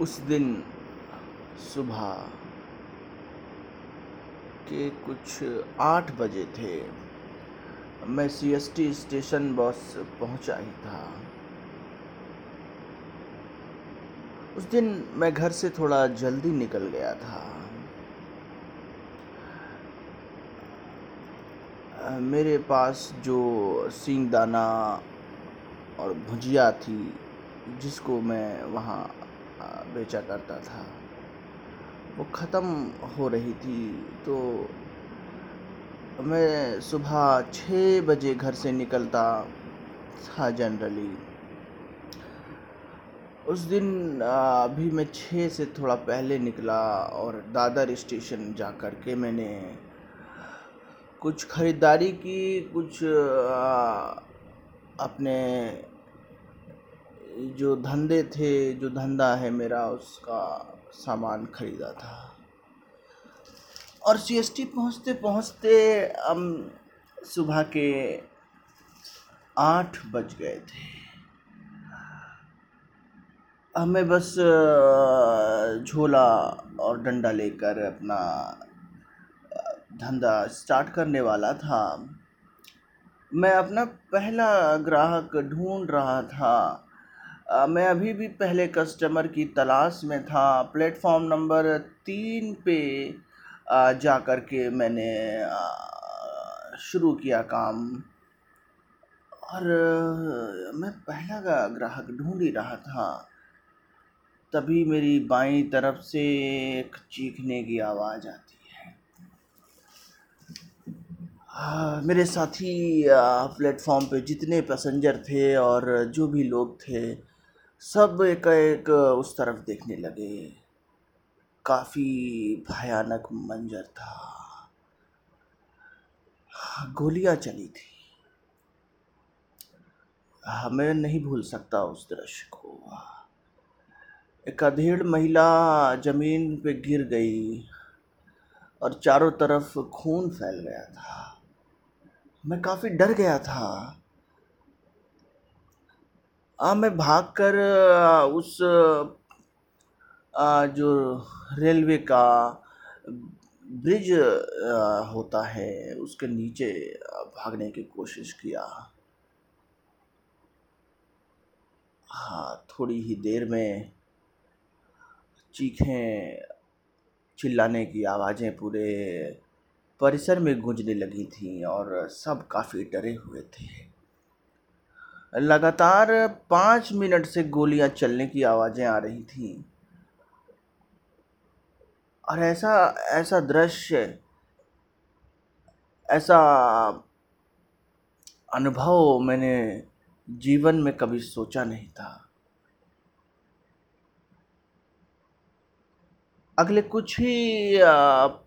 उस दिन सुबह के कुछ आठ बजे थे। मैं C S T station bus पहुँचा ही था। उस दिन मैं घर से थोड़ा जल्दी निकल गया था। मेरे पास जो सींगदाना और भुजिया थी, जिसको मैं वहाँ बेचा करता था। वो ख़त्म हो रही थी तो मैं सुबह छः बजे घर से निकलता था जनरली उस दिन अभी मैं छः से थोड़ा पहले निकला और दादर स्टेशन जा कर के मैंने कुछ ख़रीदारी की, कुछ अपने जो धंधे थे, जो धंधा है मेरा, उसका सामान ख़रीदा था। और सी एस टी पहुँचते पहुँचते हम सुबह के आठ बज गए थे। हमें बस झोला और डंडा लेकर अपना धंधा स्टार्ट करने वाला था। मैं अपना पहला ग्राहक ढूंढ रहा था। मैं अभी भी पहले कस्टमर की तलाश में था। प्लेटफॉर्म नंबर तीन पे जा कर के मैंने शुरू किया काम। और मैं पहला का ग्राहक ढूंढ ही रहा था। तभी मेरी बाई तरफ़ से एक चीखने की आवाज़ आती है। मेरे साथी प्लेटफॉर्म पे जितने पैसेंजर थे और जो भी लोग थे सब एक एक उस तरफ़ देखने लगे। काफ़ी भयानक मंजर था। गोलियाँ चली थी। मैं नहीं भूल सकता उस दृश्य को। एक अधेड़ महिला ज़मीन पे गिर गई और चारों तरफ़ खून फैल गया था। मैं काफ़ी डर गया था। हाँ मैं भाग कर उस जो रेलवे का ब्रिज होता है, उसके नीचे भागने की कोशिश किया। हाँ थोड़ी ही देर में चीखें, चिल्लाने की आवाज़ें पूरे परिसर में गूंजने लगी थीं और सब काफ़ी डरे हुए थे। लगातार पाँच मिनट से गोलियाँ चलने की आवाज़ें आ रही थीं। और ऐसा ऐसा दृश्य, ऐसा अनुभव मैंने जीवन में कभी सोचा नहीं था। अगले कुछ ही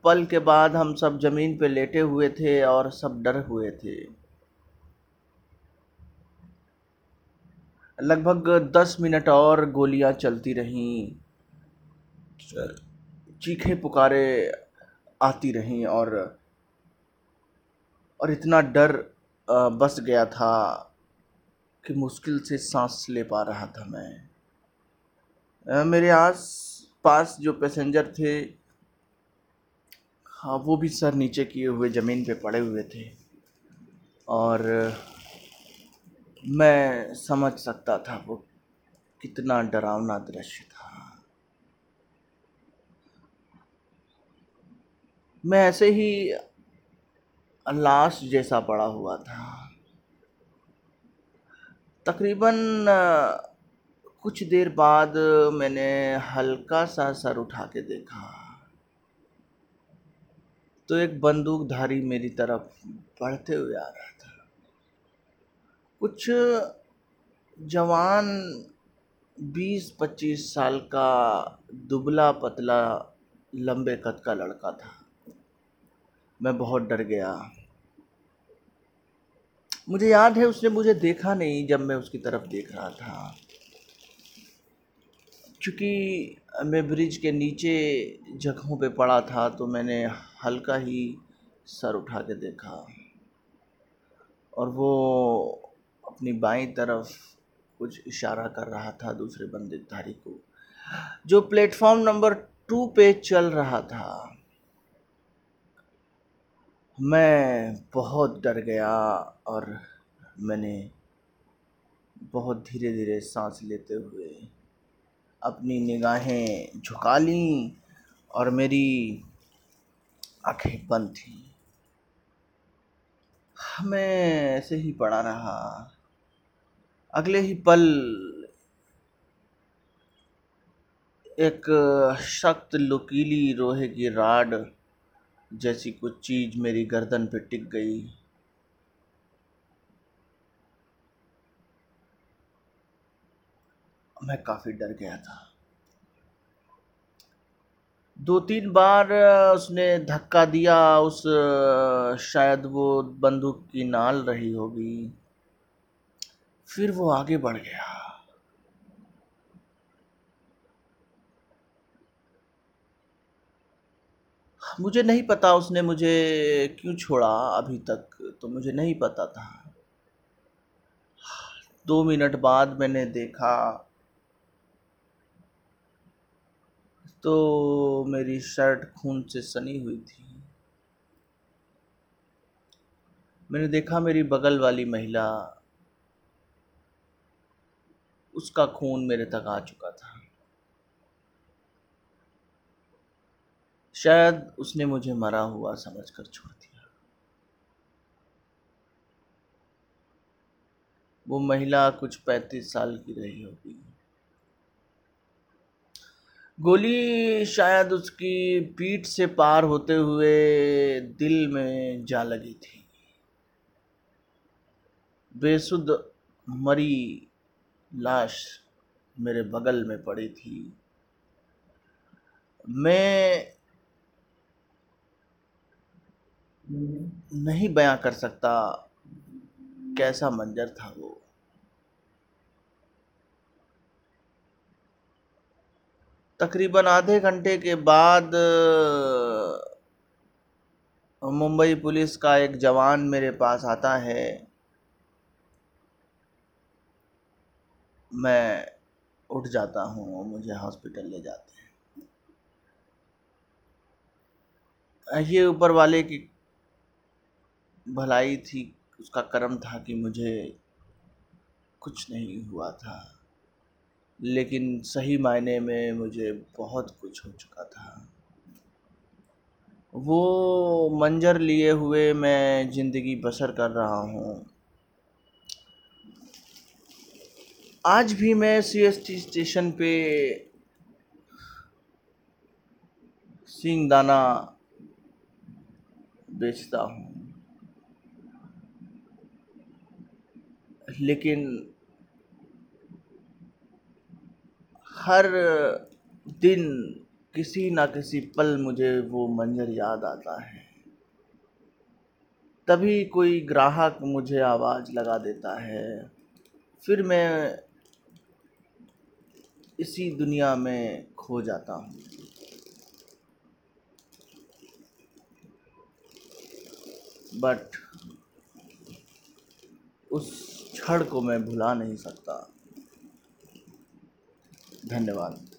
पल के बाद हम सब ज़मीन पे लेटे हुए थे और सब डर हुए थे। लगभग दस मिनट और गोलियाँ चलती रहीं। चीखे पुकारे आती रहीं और और इतना डर बस गया था कि मुश्किल से सांस ले पा रहा था मैं। मेरे आस पास जो पैसेंजर थे हाँ वो भी सर नीचे किए हुए ज़मीन पे पड़े हुए थे और मैं समझ सकता था वो कितना डरावना दृश्य था। मैं ऐसे ही लाश जैसा पड़ा हुआ था। तकरीबन कुछ देर बाद मैंने हल्का सा सर उठा के देखा। तो एक बंदूकधारी मेरी तरफ़ बढ़ते हुए आ रहा था। कुछ जवान बीस पच्चीस साल का दुबला पतला लंबे कद का लड़का था। मैं बहुत डर गया। मुझे याद है उसने मुझे देखा नहीं जब मैं उसकी तरफ़ देख रहा था। क्योंकि मैं ब्रिज के नीचे जगहों पे पड़ा था तो मैंने हल्का ही सर उठा के देखा। और वो अपनी बाई तरफ़ कुछ इशारा कर रहा था दूसरे बंदूकधारी को, जो प्लेटफॉर्म नंबर टू पे चल रहा था। मैं बहुत डर गया और मैंने बहुत धीरे धीरे सांस लेते हुए अपनी निगाहें झुका लीं और मेरी आँखें बंद थी। मैं ऐसे ही पड़ा रहा अगले ही पल एक सख्त लुकीली रोहे की राड जैसी कुछ चीज़ मेरी गर्दन पे टिक गई। मैं काफ़ी डर गया था। दो तीन बार उसने धक्का दिया, उस शायद वो बंदूक की नाल रही होगी। फिर वो आगे बढ़ गया। मुझे नहीं पता उसने मुझे क्यों छोड़ा अभी तक तो मुझे नहीं पता था। दो मिनट बाद मैंने देखा तो मेरी शर्ट खून से सनी हुई थी। मैंने देखा मेरी बगल वाली महिला उसका खून मेरे तक आ चुका था। शायद उसने मुझे मरा हुआ समझकर छोड़ दिया। वो महिला कुछ पैंतीस साल की रही होगी। गोली शायद उसकी पीठ से पार होते हुए दिल में जा लगी थी। बेसुध मरी लाश मेरे बगल में पड़ी थी। मैं नहीं बयां कर सकता कैसा मंजर था वो। तकरीबन आधे घंटे के बाद, मुंबई पुलिस का एक जवान मेरे पास आता है। मैं उठ जाता हूँ और मुझे हॉस्पिटल ले जाते हैं। ये ऊपर वाले की भलाई थी, उसका कर्म था कि मुझे कुछ नहीं हुआ था, लेकिन सही मायने में मुझे बहुत कुछ हो चुका था। वो मंजर लिए हुए मैं ज़िंदगी बसर कर रहा हूँ। आज भी मैं सी एस टी स्टेशन पे सिंग दाना बेचता हूँ। लेकिन हर दिन किसी ना किसी पल मुझे वो मंजर याद आता है। तभी कोई ग्राहक मुझे आवाज़ लगा देता है। फिर मैं इसी दुनिया में खो जाता हूँ। बट उस क्षण को मैं भुला नहीं सकता। धन्यवाद।